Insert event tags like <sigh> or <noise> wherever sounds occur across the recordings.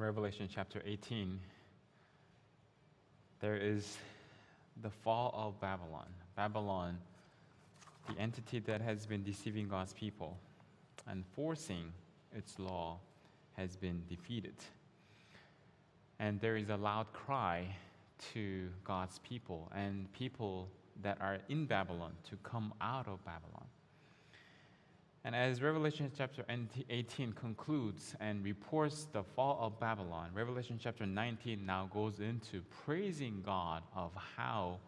Revelation chapter 18, there is the fall of Babylon. Babylon, the entity that has been deceiving God's people and forcing its law, has been defeated. And there is a loud cry to God's people and people that are in Babylon to come out of Babylon. And as Revelation chapter 18 concludes and reports the fall of Babylon, Revelation chapter 19 now goes into praising God of how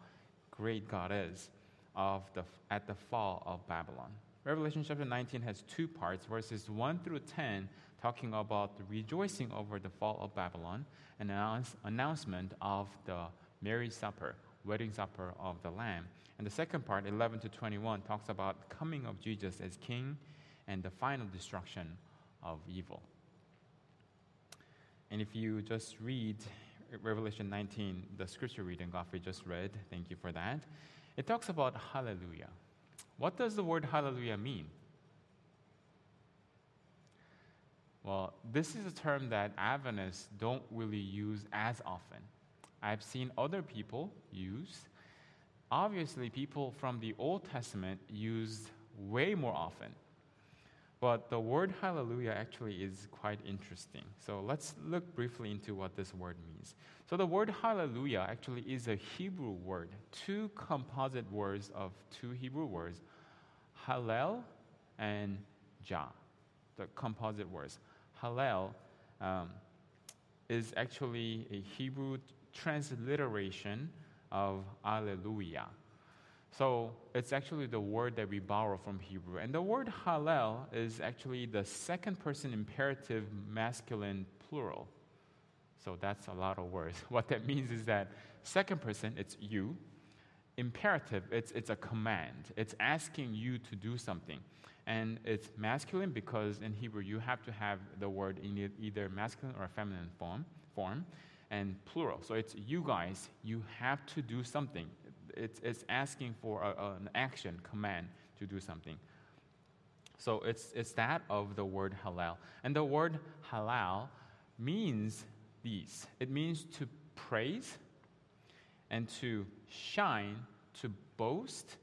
great God is of the, at the fall of Babylon. Revelation chapter 19 has two parts, verses 1 through 10, talking about the rejoicing over the fall of Babylon, and announce, announcement of the marriage supper, wedding supper of the Lamb. And the second part, 11 to 21, talks about coming of Jesus as king and the final destruction of evil. And if you just read Revelation 19, the scripture reading Godfrey just read, thank you for that, it talks about hallelujah. What does the word hallelujah mean? Well, this is a term that Adventists don't really use as often. I've seen other people use. Obviously, people from the Old Testament used way more often. But the word hallelujah actually is quite interesting. So let's look briefly into what this word means. So the word hallelujah actually is a Hebrew word, two composite words of two Hebrew words, hallel and jah, the composite words. Hallel um, is actually a Hebrew transliteration of alleluia. So it's actually the word that we borrow from Hebrew. And the word hallel is actually the second person imperative masculine plural. So that's a lot of words. <laughs> What that means is that second person, it's you. Imperative, it's, it's a command. It's asking you to do something. And it's masculine because in Hebrew you have to have the word in either masculine or feminine form, form and plural. So it's you guys, you have to do something it's, it's asking for a, an action, command to do something. So it's, it's that of the word halal. And the word halal means these it means to praise and to shine, to boast,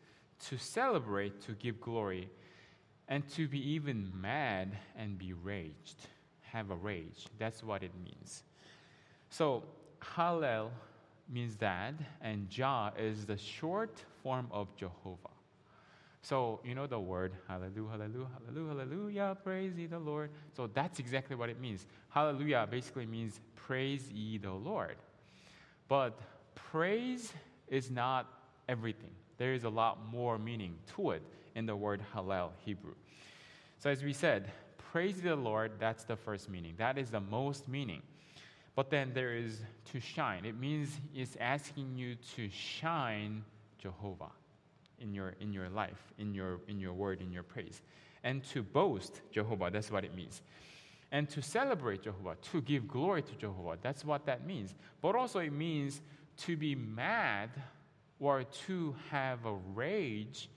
to celebrate, to give glory, and to be even mad and be raged, have a rage. That's what it means. So, Hallel means that, and Jah is the short form of Jehovah. So, you know the word hallelujah, hallelujah, hallelujah, hallelujah, praise ye the Lord. So that's exactly what it means. Hallelujah basically means praise ye the Lord. But praise is not everything. There is a lot more meaning to it in the word hallel Hebrew. So as we said, praise the Lord, that's the first meaning. That is the most meaning. But then there is to shine. It means it's asking you to shine Jehovah in your, in your life, in your, in your word, in your praise. And to boast Jehovah, that's what it means. And to celebrate Jehovah, to give glory to Jehovah, that's what that means. But also it means to be mad or to have a rage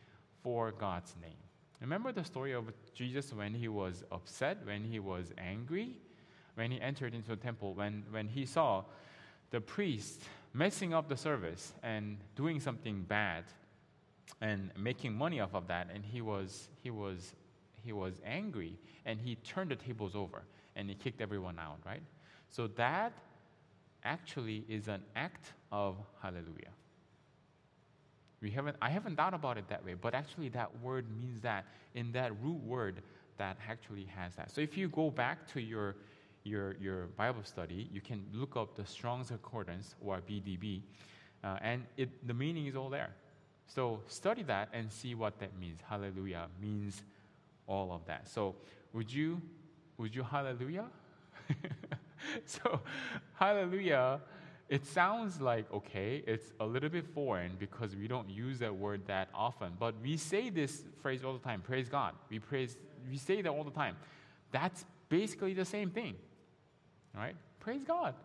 for God's name. Remember the story of Jesus when he was upset, when he was angry? When he entered into the temple, when, when he saw the priest messing up the service and doing something bad and making money off of that, and he was, he was, he was angry and he turned the tables over and he kicked everyone out, right? So that actually is an act of hallelujah. We haven't, I haven't thought about it that way, but actually that word means that in that root word that actually has that. So if you go back to your your, your Bible study, you can look up the Strong's Concordance or BDB, uh, and it, the meaning is all there. So study that and see what that means. Hallelujah means all of that. So would you, would you hallelujah? <laughs> so hallelujah, it sounds like okay, it's a little bit foreign because we don't use that word that often. But we say this phrase all the time. Praise God. We praise. We say that all the time. That's basically the same thing. Right? Praise God.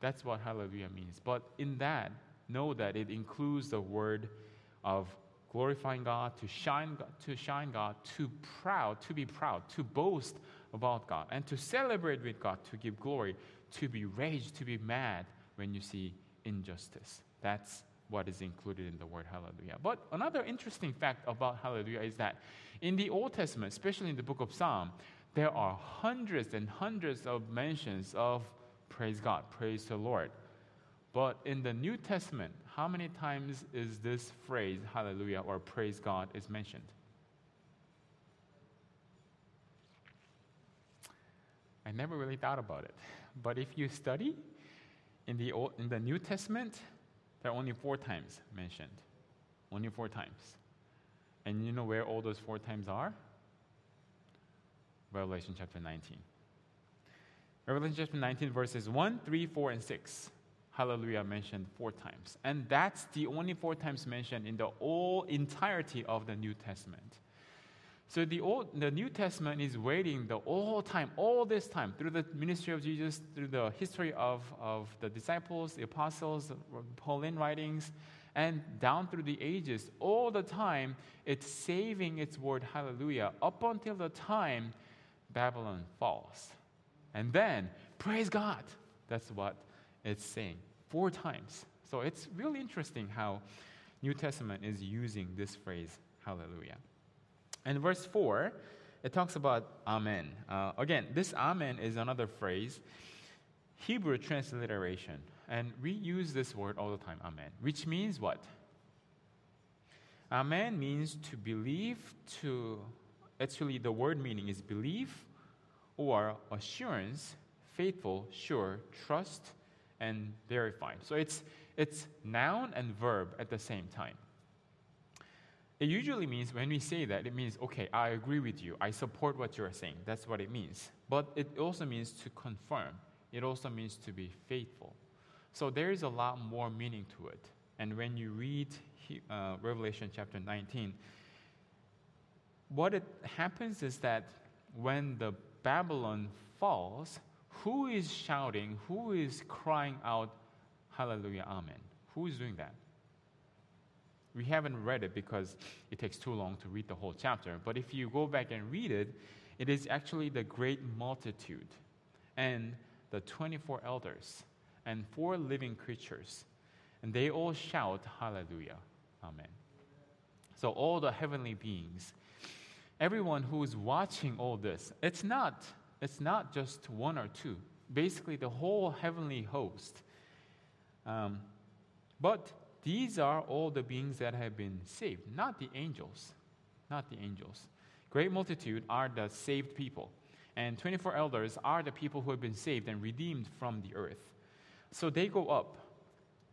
That's what hallelujah means. But in that, know that it includes the word of glorifying God, to shine, to shine God, to proud, to be proud, to boast about God and to celebrate with God, to give glory, to be raged, to be mad when you see injustice. That's what is included in the word hallelujah. But another interesting fact about hallelujah is that in the Old Testament, especially in the book of Psalm, there are hundreds and hundreds of mentions of praise God, praise the Lord. But in the New Testament, how many times is this phrase, hallelujah, or praise God, is mentioned? I never really thought about it. But if you study in the, Old, in the New Testament, there are only four times mentioned. Only four times. And you know where all those four times are? Revelation chapter 19. Revelation chapter 19, verses 1, 3, 4, and 6. Hallelujah mentioned four times. And that's the only four times mentioned in the whole entirety of the New Testament. So the, Old, the New Testament is waiting the whole time, all this time, through the ministry of Jesus, through the history of, of the disciples, the apostles, Pauline writings, and down through the ages, all the time, it's saving its word hallelujah up until the time Babylon falls. And then, praise God. That's what it's saying four times. So it's really interesting how New Testament is using this phrase, hallelujah. And verse 4, it talks about Amen. Uh, again, this Amen is another phrase, Hebrew transliteration. And we use this word all the time, Amen, which means what? Amen means to believe, to, actually, the word meaning is believe or assurance, faithful, sure, trust, and verify. So it's, it's noun and verb at the same time. It usually means when we say that, it means, okay, I agree with you. I support what you're saying. That's what it means. But it also means to confirm, it also means to be faithful. So there is a lot more meaning to it. And when you read uh, Revelation chapter 19, what it happens is that when the Babylon falls, who is shouting? Who is crying out, Hallelujah, Amen? Who is doing that? We haven't read it because it takes too long to read the whole chapter. But if you go back and read it, it is actually the great multitude and the 24 elders and four living creatures. And they all shout, Hallelujah, Amen. So, all the heavenly beings, everyone who is watching all this, it's not, it's not just one or two. Basically, the whole heavenly host. Um, but these are all the beings that have been saved, not the angels. Not the angels. Great multitude are the saved people, and 24 elders are the people who have been saved and redeemed from the earth. So they go up,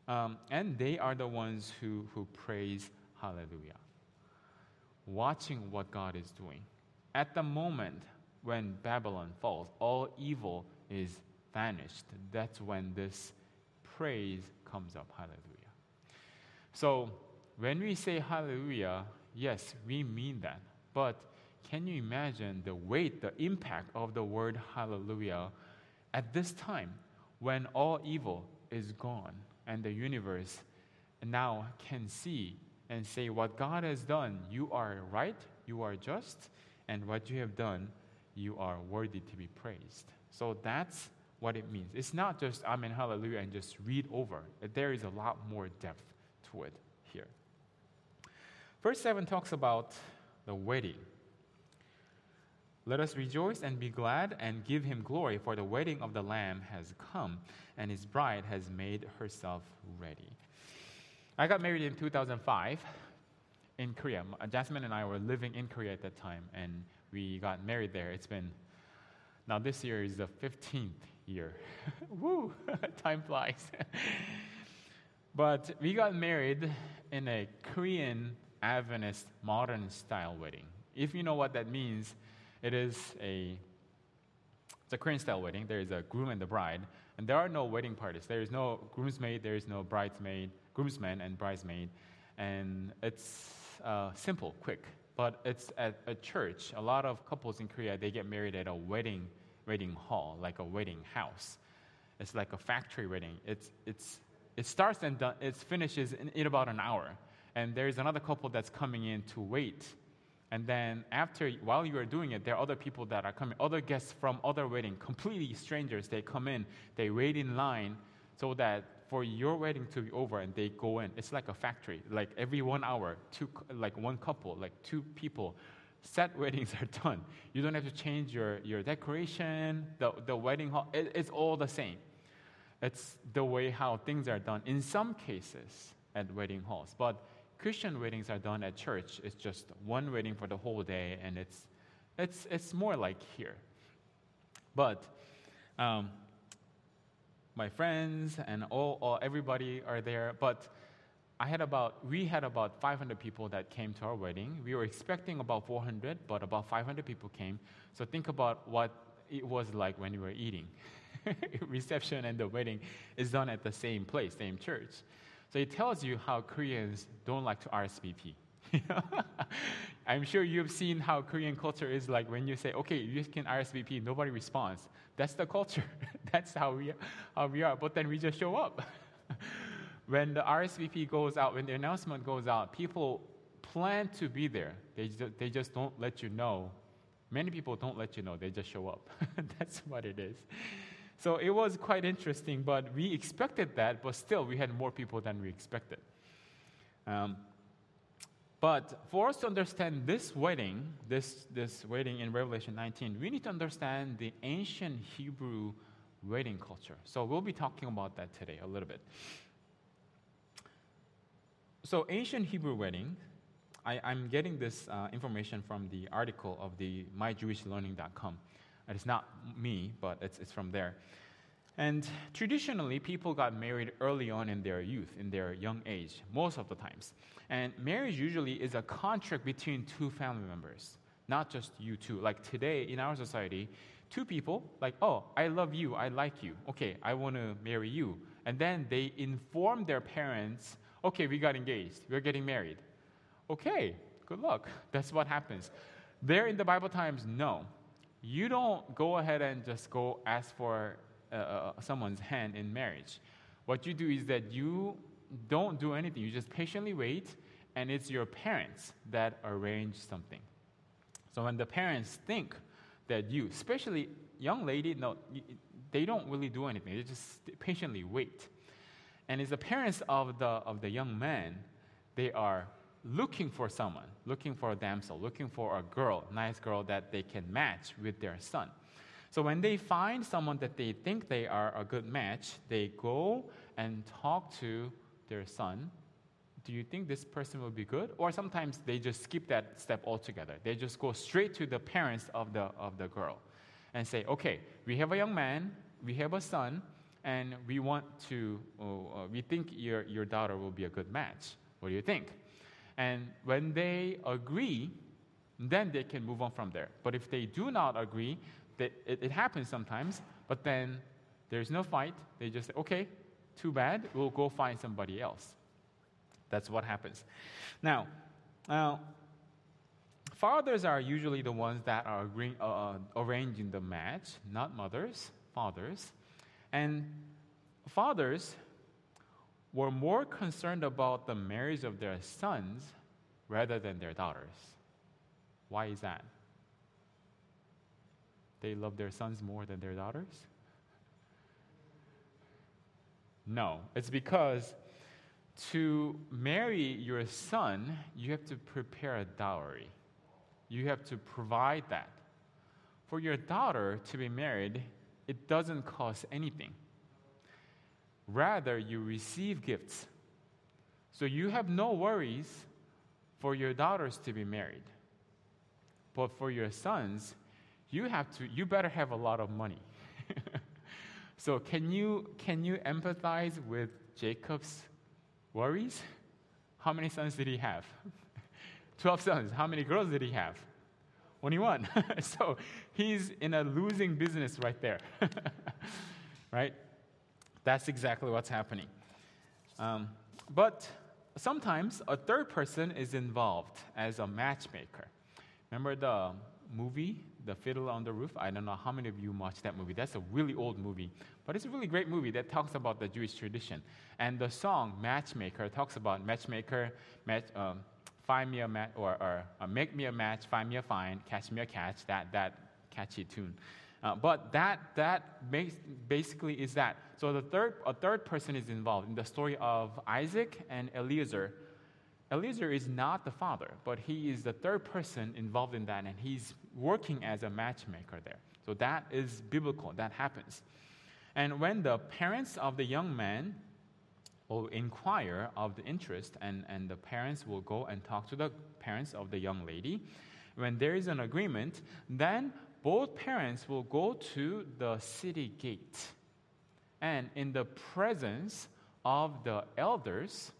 um, and they are the ones who, who praise Hallelujah, watching what God is doing. At the moment when Babylon falls, all evil is vanished. That's when this praise comes up. Hallelujah. So when we say hallelujah, yes, we mean that. But can you imagine the weight, the impact of the word hallelujah at this time when all evil is gone and the universe now can see and say, What God has done, you are right, you are just, and what you have done, you are worthy to be praised. So that's what it means. It's not just Amen, Hallelujah, and just read over. There is a lot more depth to it here. Verse 7 talks about the wedding. Let us rejoice and be glad and give him glory, for the wedding of the Lamb has come, and his bride has made herself ready. I got married in 2005 in Korea. Uh, Jasmine and I were living in Korea at that time, and we got married there. It's been, now this year is the 15th year. <laughs> Woo! <laughs> time flies. <laughs> But we got married in a Korean Adventist modern style wedding. If you know what that means, it is a it's a Korean style wedding. There is a groom and the bride, and there are no wedding parties. There is no groomsmaid, there is no bridesmaid, groomsman and bridesmaid, and it's uh, simple, quick. But it's at a church. A lot of couples in Korea they get married at a wedding wedding hall, like a wedding house. It's like a factory wedding. It's it's it starts and done, it finishes in, in about an hour. And there's another couple that's coming in to wait And then after, while you are doing it, there are other people that are coming, other guests from other wedding, completely strangers. They come in, they wait in line so that for your wedding to be over and they go in. It's like a factory. Like every one hour, two, like one couple, like two people, set <laughs> weddings are done. You don't have to change your, your decoration, the, the wedding hall. It, it's all the same. It's the way how things are done in some cases at wedding halls. But Christian weddings are done at church. It's just one wedding for the whole day, and it's, it's, it's more like here. But um, my friends and all, all, everybody are there. But I had about, we had about 500 people that came to our wedding. We were expecting about 400, but about 500 people came. So think about what it was like when we were eating. <laughs> Reception and the wedding is done at the same place, same church. So it tells you how Koreans don't like to RSVP. <laughs> I'm sure you've seen how Korean culture is like when you say, okay, you can RSVP, nobody responds. That's the culture. <laughs> That's how we, how we are. But then we just show up. <laughs> when the RSVP goes out, when the announcement goes out, people plan to be there. They, they just don't let you know. Many people don't let you know, they just show up. That's what it is. So it was quite interesting, but we expected that, but still we had more people than we expected. Um, but for us to understand this wedding, this, this wedding in Revelation 19, we need to understand the ancient Hebrew wedding culture. So we'll be talking about that today a little bit. So, ancient Hebrew wedding, I, am getting this uh, information from the article of the myjewishlearning.com. And it's not me, but it's, it's from there. And traditionally, people got married early on in their youth, in their young age, most of the times. And marriage usually is a contract between two family members, not just you two. Like today in our society, two people, like, oh, I love you, I like you, okay, I want to marry you. And then they inform their parents, okay, we got engaged, we're getting married. Okay, good luck. <laughs> That's what happens. There in the Bible times, no you don't go ahead and just go ask for uh, uh, someone's hand in marriage. What you do is that you don't do anything. You just patiently wait, and it's your parents that arrange something. So when the parents think that you, especially young lady, no, they don't really do anything. They just patiently wait. And it's the parents of the, of the young man, they are looking for someone, looking for a damsel, looking for a girl, nice girl that they can match with their son. So when they find someone that they think they are a good match, they go and talk to their son. Do you think this person will be good? Or sometimes they just skip that step altogether. They just go straight to the parents of the, of the girl and say, okay, we have a young man, we have a son, and we want to, uh, we think your, your daughter will be a good match. What do you think? And when they agree, then they can move on from there. But if they do not agree, that it, it happens sometimes, but then there's no fight. They just say, okay, too bad, we'll go find somebody else. That's what happens. Now, uh, fathers are usually the ones that are agreeing, uh, uh, arranging the match, not mothers, fathers. And fathers were more concerned about the marriage of their sons rather than their daughters. Why is that? They love their sons more than their daughters? No, it's because to marry your son, you have to prepare a dowry. You have to provide that. For your daughter to be married, it doesn't cost anything. Rather, you receive gifts. So you have no worries for your daughters to be married. But for your sons, you have to you better have a lot of money. <laughs> so can you can you empathize with Jacob's worries? How many sons did he have? <laughs> 12 sons. How many girls did he have? Only one. <laughs> so he's in a losing business right there. right? That's exactly what's happening. Um, but sometimes a third person is involved as a matchmaker. Remember the movie, The Fiddler on the Roof? I don't know how many of you watched that movie. That's a really old movie, but it's a really great movie that talks about the Jewish tradition. And the song Matchmaker talks about matchmaker match, um, find me a match, or, or uh, make me a match, find me a find, catch me a catch, that, that catchy tune. Uh, but that, that basically is that. So the third, a third person is involved in the story of Isaac and Eliezer. Eliezer is not the father, but he is the third person involved in that, and he's working as a matchmaker there. So that is biblical, that happens. And when the parents of the young man will inquire of the interest, and, and the parents will go and talk to the parents of the young lady. When there is an agreement, then both parents will go to the city gate. And in the presence of the elders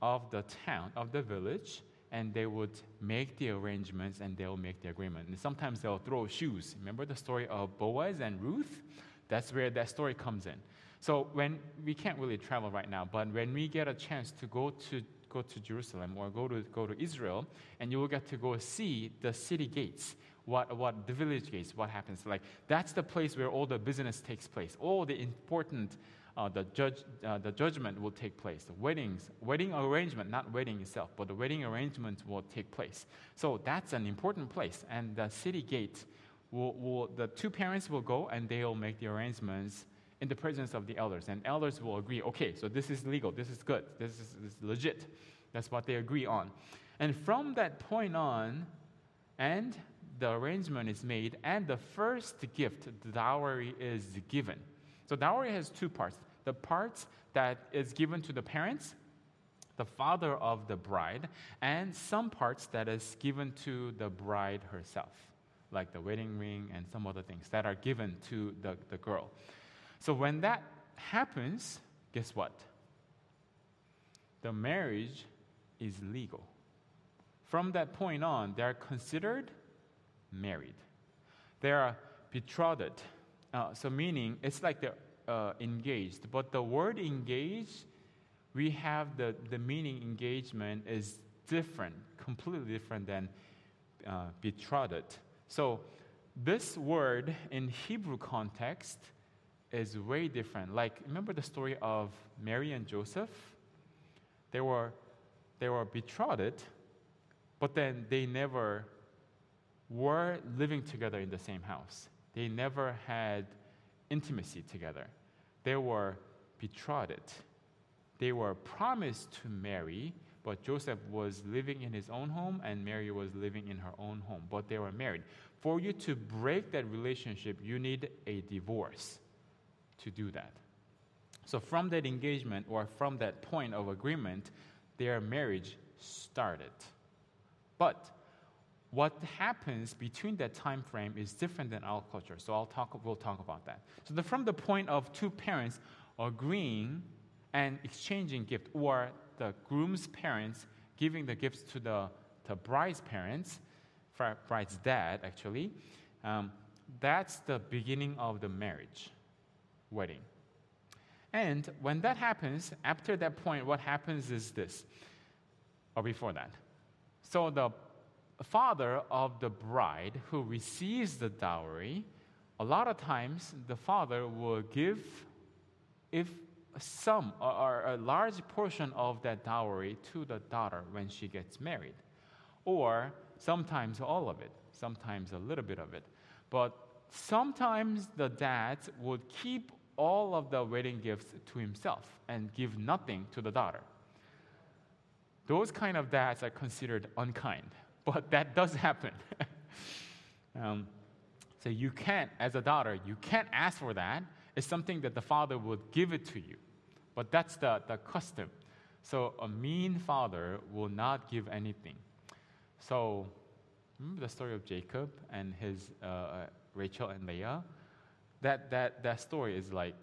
of the town, of the village, and they would make the arrangements and they'll make the agreement. And sometimes they'll throw shoes. Remember the story of Boaz and Ruth? That's where that story comes in. So when we can't really travel right now, but when we get a chance to go to go to Jerusalem or go to go to Israel, and you will get to go see the city gates, what what the village gates, what happens. Like that's the place where all the business takes place, all the important. Uh, the judge, uh, the judgment will take place. The weddings, wedding arrangement, not wedding itself, but the wedding arrangement will take place. So that's an important place, and the city gate will, will the two parents will go and they'll make the arrangements in the presence of the elders. And elders will agree, okay, so this is legal, this is good, this is, this is legit. That's what they agree on. And from that point on, and the arrangement is made, and the first gift, the dowry, is given. So, dowry has two parts the parts that is given to the parents, the father of the bride, and some parts that is given to the bride herself, like the wedding ring and some other things that are given to the, the girl. So when that happens, guess what? The marriage is legal. From that point on, they are considered married. They are betrothed. Uh, so, meaning it's like they're uh, engaged. But the word engaged, we have the, the meaning engagement is different, completely different than uh, betrothed. So, this word in Hebrew context is way different. Like, remember the story of Mary and Joseph? They were, they were betrothed, but then they never were living together in the same house. They never had intimacy together. They were betrothed. They were promised to marry, but Joseph was living in his own home and Mary was living in her own home, but they were married. For you to break that relationship, you need a divorce to do that. So, from that engagement or from that point of agreement, their marriage started. But what happens between that time frame is different than our culture. So I'll talk, we'll talk about that. So the, from the point of two parents agreeing and exchanging gift, or the groom's parents giving the gifts to the, the bride's parents, bride's dad actually, um, that's the beginning of the marriage wedding. And when that happens, after that point, what happens is this, or before that. So the father of the bride who receives the dowry, a lot of times the father will give, if some or a large portion of that dowry to the daughter when she gets married, or sometimes all of it, sometimes a little bit of it. But sometimes the dad would keep all of the wedding gifts to himself and give nothing to the daughter. Those kind of dads are considered unkind, but that does happen. <laughs> um, so you can't, as a daughter, you can't ask for that. It's something that the father would give it to you. But that's the, the custom. So a mean father will not give anything. So remember the story of Jacob and his uh, Rachel and Leah? that, that, that story is like,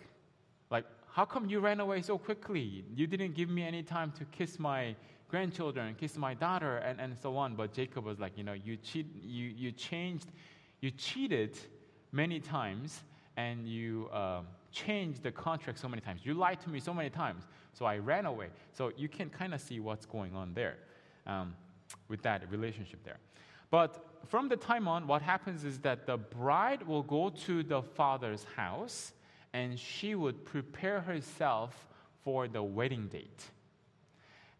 how come you ran away so quickly? You didn't give me any time to kiss my grandchildren, kiss my daughter, and, and so on. But Jacob was like, you know, you, cheat, you, you changed, you cheated many times, and you uh, changed the contract so many times. You lied to me so many times, so I ran away. So you can kind of see what's going on there um, with that relationship there. But from the time on, what happens is that the bride will go to the father's house and she would prepare herself for the wedding date.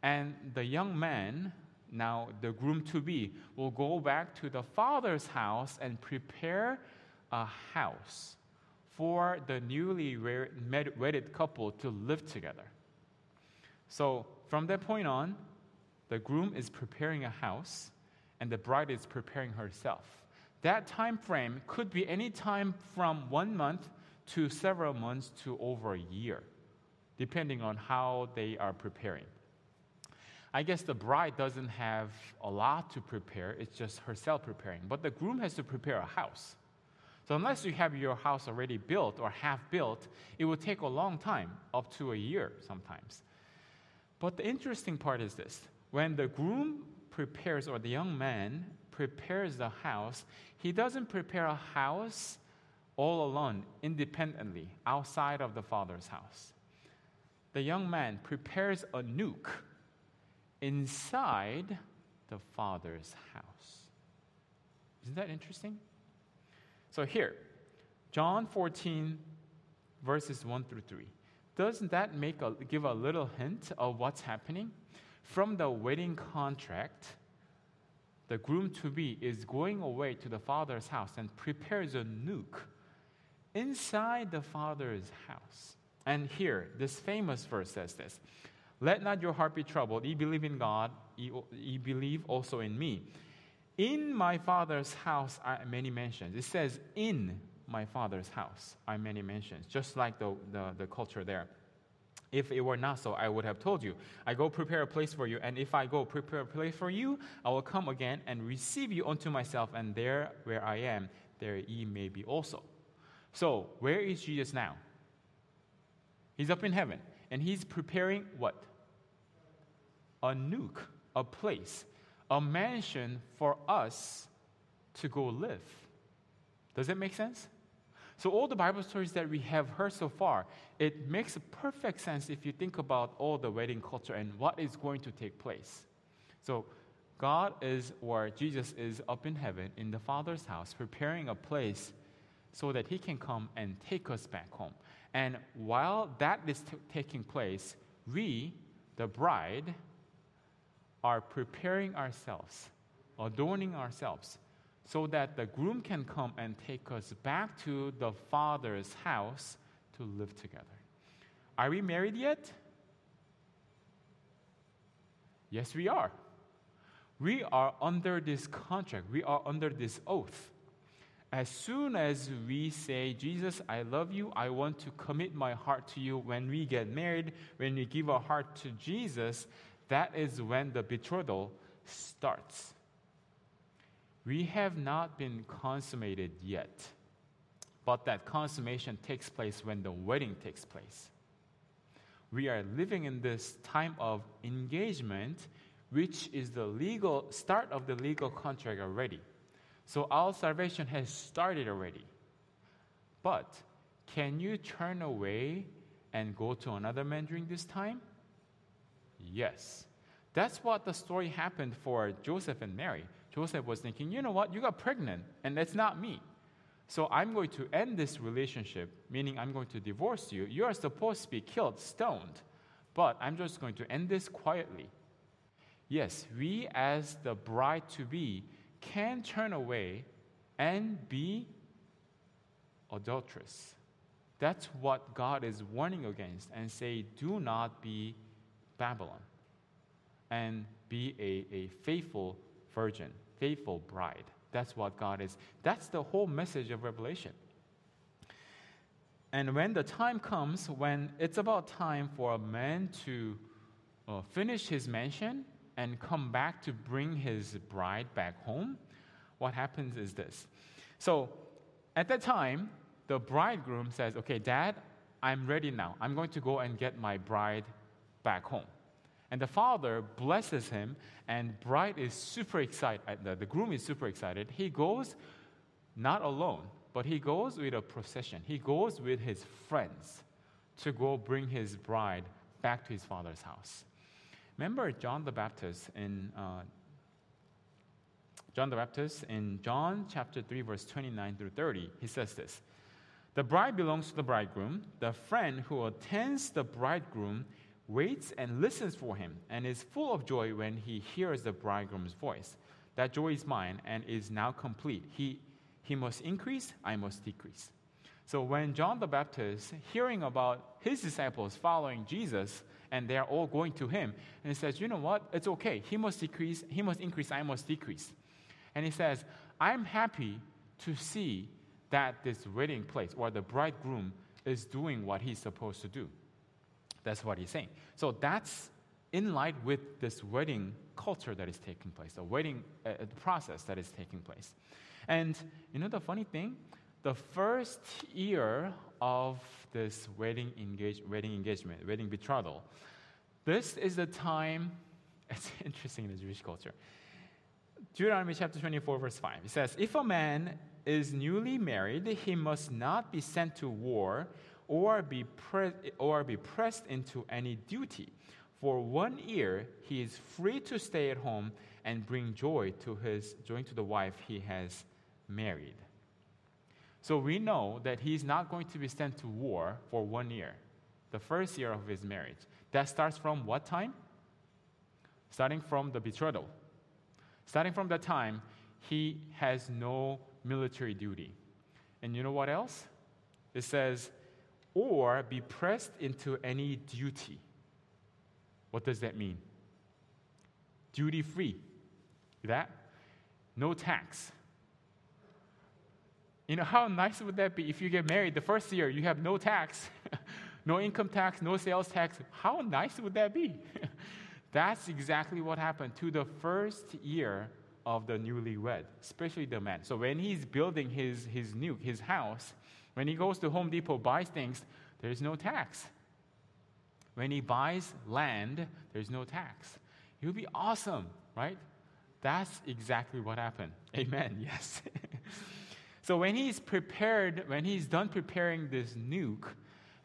And the young man, now the groom to be, will go back to the father's house and prepare a house for the newly wedded couple to live together. So, from that point on, the groom is preparing a house and the bride is preparing herself. That time frame could be any time from one month to several months to over a year, depending on how they are preparing. I guess the bride doesn't have a lot to prepare, it's just herself preparing. But the groom has to prepare a house. So, unless you have your house already built or half built, it will take a long time, up to a year sometimes. But the interesting part is this when the groom prepares, or the young man prepares the house, he doesn't prepare a house all alone, independently, outside of the father's house. The young man prepares a nook inside the father's house. Isn't that interesting? So here, John 14, verses 1 through 3. Doesn't that make a, give a little hint of what's happening? From the wedding contract, the groom to be is going away to the father's house and prepares a nook inside the father's house. And here, this famous verse says this Let not your heart be troubled. Ye believe in God, ye, ye believe also in me. In my father's house are many mansions. It says, In my father's house are many mansions, just like the, the, the culture there. If it were not so, I would have told you. I go prepare a place for you, and if I go prepare a place for you, I will come again and receive you unto myself, and there where I am, there ye may be also. So, where is Jesus now? He's up in heaven, and he's preparing what? A nook, a place, a mansion for us to go live. Does that make sense? So, all the Bible stories that we have heard so far, it makes perfect sense if you think about all the wedding culture and what is going to take place. So, God is, or Jesus is up in heaven in the Father's house, preparing a place so that He can come and take us back home. And while that is t- taking place, we, the bride, are preparing ourselves, adorning ourselves so that the groom can come and take us back to the Father's house to live together. Are we married yet? Yes, we are. We are under this contract, we are under this oath. As soon as we say, Jesus, I love you, I want to commit my heart to you, when we get married, when we give our heart to Jesus, that is when the betrothal starts we have not been consummated yet, but that consummation takes place when the wedding takes place. We are living in this time of engagement, which is the legal start of the legal contract already. So our salvation has started already. But can you turn away and go to another man during this time? Yes. That's what the story happened for Joseph and Mary. Joseph was thinking, you know what, you got pregnant, and that's not me. So I'm going to end this relationship, meaning I'm going to divorce you. You are supposed to be killed, stoned, but I'm just going to end this quietly. Yes, we as the bride to be can turn away and be adulterous. That's what God is warning against and say, do not be Babylon and be a, a faithful virgin faithful bride. That's what God is. That's the whole message of Revelation. And when the time comes, when it's about time for a man to uh, finish his mansion and come back to bring his bride back home, what happens is this. So at that time, the bridegroom says, Okay, dad, I'm ready now. I'm going to go and get my bride back home. And the father blesses him, and bride is super excited. Uh, the, the groom is super excited. He goes not alone, but he goes with a procession. He goes with his friends to go bring his bride back to his father's house. Remember John the Baptist in uh, John the Baptist in John chapter 3 verse 29 through 30. He says this. The bride belongs to the bridegroom. The friend who attends the bridegroom waits and listens for him, and is full of joy when he hears the bridegroom's voice. That joy is mine and is now complete. He, he must increase, I must decrease. So when John the Baptist, hearing about his disciples following Jesus, and they're all going to him, and he says, You know what? It's okay. He must decrease, he must increase, I must decrease. And he says, I'm happy to see that this wedding place or the bridegroom is doing what he's supposed to do. That's what he's saying. So that's in light with this wedding culture that is taking place, the wedding uh, uh, process that is taking place. And you know the funny thing? The first year of this wedding, engage, wedding engagement, wedding betrothal, this is the time, <laughs> it's interesting in the Jewish culture. Deuteronomy chapter 24, verse 5. It says, If a man is newly married, he must not be sent to war or be, pre- or be pressed into any duty. For one year, he is free to stay at home and bring joy to his joy to the wife he has married. So we know that he's not going to be sent to war for one year, the first year of his marriage. That starts from what time? Starting from the betrothal. Starting from that time, he has no military duty. And you know what else? It says or be pressed into any duty. What does that mean? Duty free. That? No tax. You know, how nice would that be if you get married the first year, you have no tax, <laughs> no income tax, no sales tax? How nice would that be? <laughs> That's exactly what happened to the first year of the newlywed, especially the man. So when he's building his, his nuke, his house, when he goes to Home Depot, buys things, there's no tax. When he buys land, there's no tax. It would be awesome, right? That's exactly what happened. Amen. <laughs> Yes. So when he's prepared, when he's done preparing this nuke,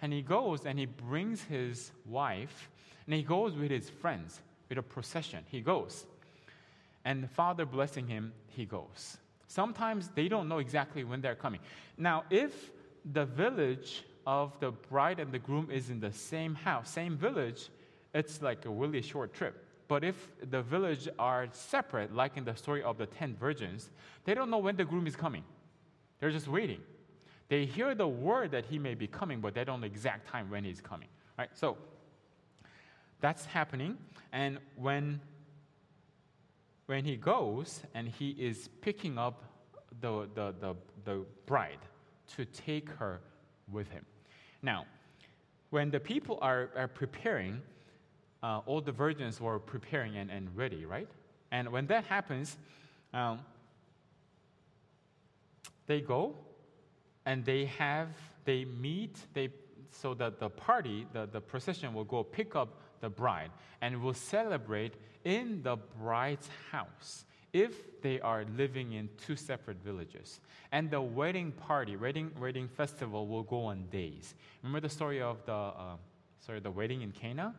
and he goes and he brings his wife, and he goes with his friends, with a procession. He goes. And the father blessing him, he goes. Sometimes they don't know exactly when they're coming. Now, if the village of the bride and the groom is in the same house, same village, it's like a really short trip. But if the village are separate, like in the story of the ten virgins, they don't know when the groom is coming. They're just waiting. They hear the word that he may be coming, but they don't know the exact time when he's coming. Right? So that's happening. And when when he goes and he is picking up the, the, the, the bride, to take her with him. Now, when the people are, are preparing, uh, all the virgins were preparing and, and ready, right? And when that happens, um, they go and they have, they meet, they, so that the party, the, the procession will go pick up the bride and will celebrate in the bride's house if they are living in two separate villages. And the wedding party, wedding, wedding festival will go on days. Remember the story of the, uh, sorry, the wedding in Cana?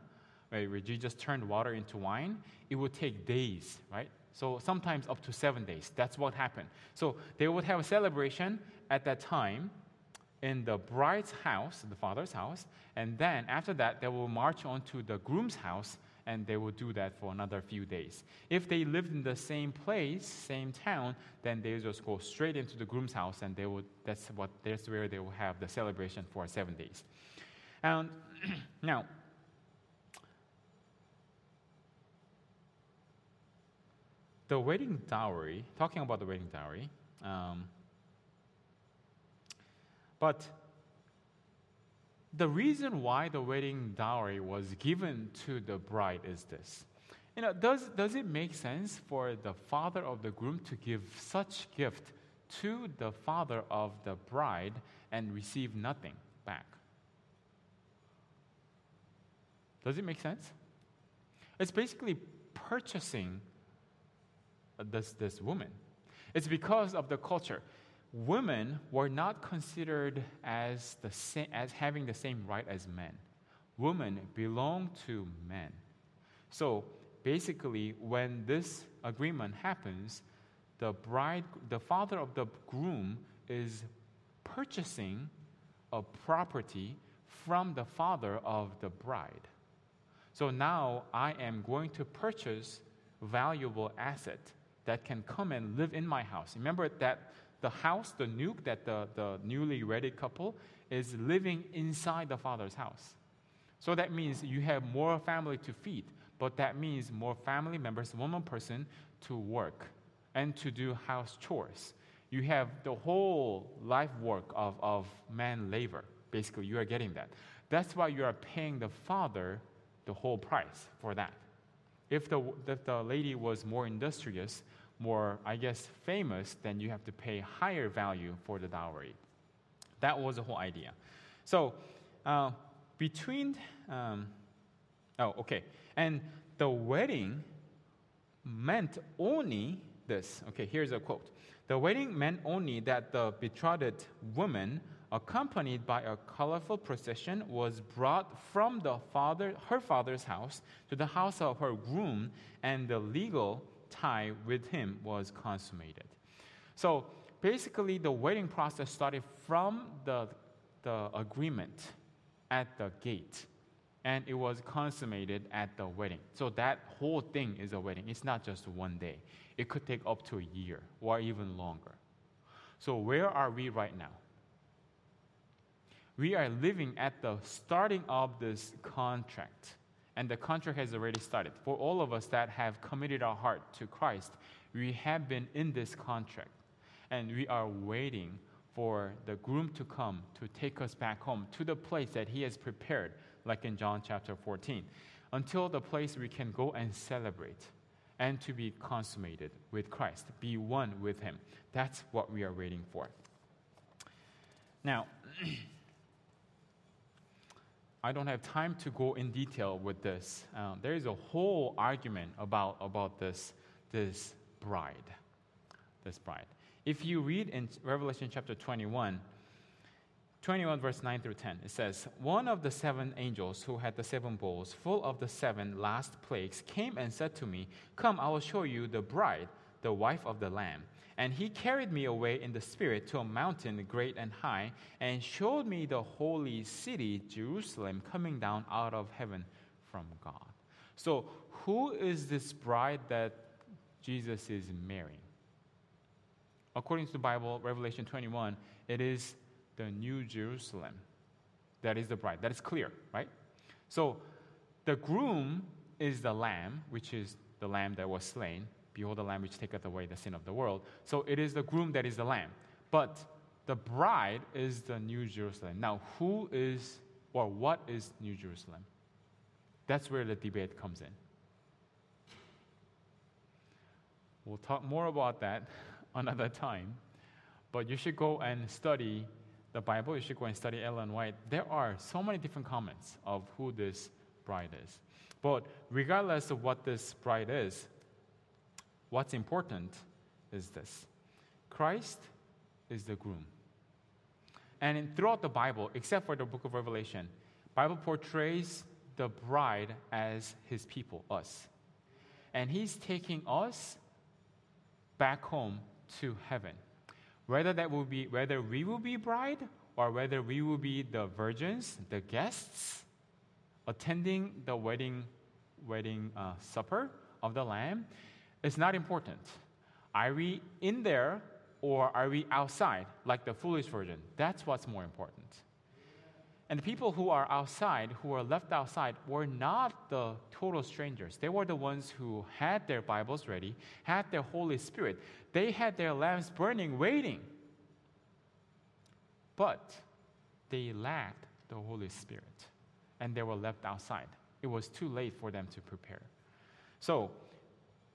Where Jesus turned water into wine? It would take days, right? So sometimes up to seven days. That's what happened. So they would have a celebration at that time in the bride's house, the father's house, and then after that, they will march on to the groom's house and they will do that for another few days. If they lived in the same place, same town, then they just go straight into the groom's house, and they would, that's, what, that's where they will have the celebration for seven days. And <clears throat> now, the wedding dowry, talking about the wedding dowry, um, but the reason why the wedding dowry was given to the bride is this. You know, does, does it make sense for the father of the groom to give such gift to the father of the bride and receive nothing back? Does it make sense? It's basically purchasing this, this woman. It's because of the culture women were not considered as, the sa- as having the same right as men. Women belong to men. So basically, when this agreement happens, the bride, the father of the groom is purchasing a property from the father of the bride. So now I am going to purchase valuable asset that can come and live in my house. Remember that the house, the nuke that the, the newly wedded couple is living inside the father's house. So that means you have more family to feed, but that means more family members, one more person to work and to do house chores. You have the whole life work of, of man labor. Basically, you are getting that. That's why you are paying the father the whole price for that. If the, if the lady was more industrious, more, I guess, famous, then you have to pay higher value for the dowry. That was the whole idea. So, uh, between, um, oh, okay. And the wedding meant only this. Okay, here's a quote. The wedding meant only that the betrothed woman, accompanied by a colorful procession, was brought from the father, her father's house to the house of her groom, and the legal tie with him was consummated. So basically, the wedding process started from the, the agreement at the gate and it was consummated at the wedding. So that whole thing is a wedding. It's not just one day. It could take up to a year or even longer. So where are we right now? We are living at the starting of this contract. And the contract has already started. For all of us that have committed our heart to Christ, we have been in this contract. And we are waiting for the groom to come to take us back home to the place that he has prepared like in John chapter 14, until the place we can go and celebrate and to be consummated with Christ, be one with Him. That's what we are waiting for. Now, <clears throat> I don't have time to go in detail with this. Um, there is a whole argument about, about this, this bride. This bride. If you read in Revelation chapter 21, 21 verse 9 through 10 it says one of the seven angels who had the seven bowls full of the seven last plagues came and said to me come i will show you the bride the wife of the lamb and he carried me away in the spirit to a mountain great and high and showed me the holy city jerusalem coming down out of heaven from god so who is this bride that jesus is marrying according to the bible revelation 21 it is the new Jerusalem. That is the bride. That is clear, right? So the groom is the lamb, which is the lamb that was slain. Behold, the lamb which taketh away the sin of the world. So it is the groom that is the lamb. But the bride is the new Jerusalem. Now, who is or what is New Jerusalem? That's where the debate comes in. We'll talk more about that <laughs> another time, but you should go and study the Bible, you should go and study Ellen White. There are so many different comments of who this bride is. But regardless of what this bride is, what's important is this Christ is the groom. And throughout the Bible, except for the book of Revelation, Bible portrays the bride as his people, us. And he's taking us back home to heaven. Whether that will be whether we will be bride or whether we will be the virgins, the guests, attending the wedding wedding uh, supper of the Lamb, is not important. Are we in there or are we outside, like the foolish virgin? That's what's more important. And the people who are outside, who are left outside, were not the total strangers. They were the ones who had their Bibles ready, had their Holy Spirit. They had their lamps burning, waiting. But they lacked the Holy Spirit, and they were left outside. It was too late for them to prepare. So,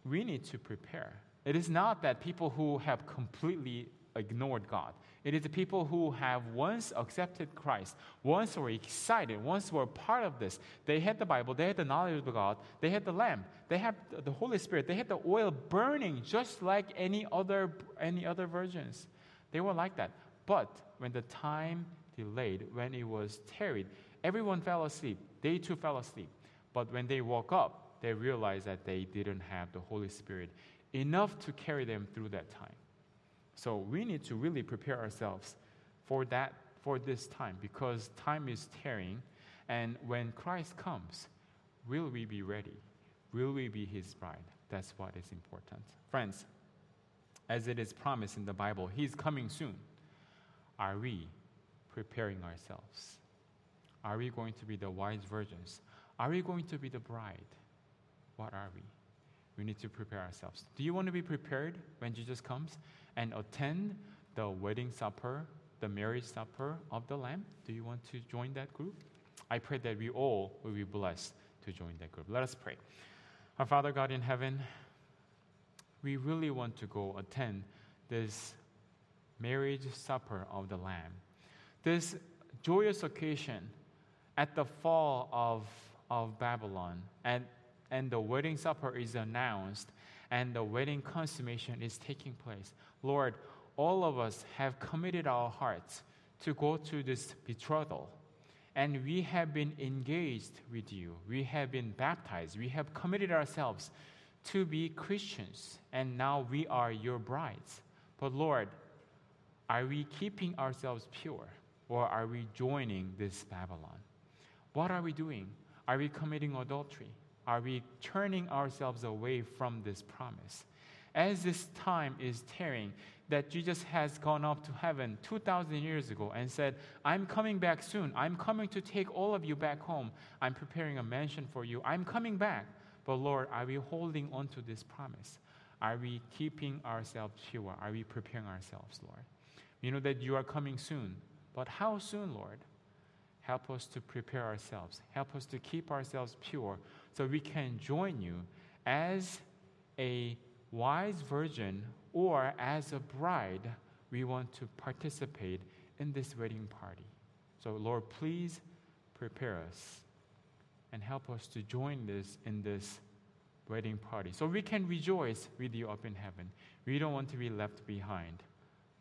we need to prepare. It is not that people who have completely ignored God. It is the people who have once accepted Christ, once were excited, once were part of this. They had the Bible, they had the knowledge of God, they had the Lamb, they had the Holy Spirit, they had the oil burning just like any other any other virgins. They were like that. But when the time delayed, when it was tarried, everyone fell asleep. They too fell asleep. But when they woke up, they realized that they didn't have the Holy Spirit enough to carry them through that time. So we need to really prepare ourselves for that for this time because time is tearing and when Christ comes will we be ready? Will we be his bride? That's what is important. Friends, as it is promised in the Bible, he's coming soon. Are we preparing ourselves? Are we going to be the wise virgins? Are we going to be the bride? What are we? We need to prepare ourselves. Do you want to be prepared when Jesus comes and attend the wedding supper, the marriage supper of the Lamb? Do you want to join that group? I pray that we all will be blessed to join that group. Let us pray. Our Father God in heaven, we really want to go attend this marriage supper of the Lamb. This joyous occasion at the fall of, of Babylon, and, and the wedding supper is announced, and the wedding consummation is taking place. Lord, all of us have committed our hearts to go to this betrothal. And we have been engaged with you. We have been baptized. We have committed ourselves to be Christians. And now we are your brides. But Lord, are we keeping ourselves pure or are we joining this Babylon? What are we doing? Are we committing adultery? Are we turning ourselves away from this promise? As this time is tearing, that Jesus has gone up to heaven 2,000 years ago and said, I'm coming back soon. I'm coming to take all of you back home. I'm preparing a mansion for you. I'm coming back. But Lord, are we holding on to this promise? Are we keeping ourselves pure? Are we preparing ourselves, Lord? We know that you are coming soon. But how soon, Lord? Help us to prepare ourselves. Help us to keep ourselves pure so we can join you as a wise virgin or as a bride, we want to participate in this wedding party. So, Lord, please prepare us and help us to join this in this wedding party so we can rejoice with you up in heaven. We don't want to be left behind.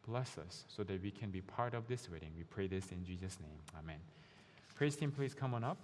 Bless us so that we can be part of this wedding. We pray this in Jesus' name. Amen. Praise team, please come on up.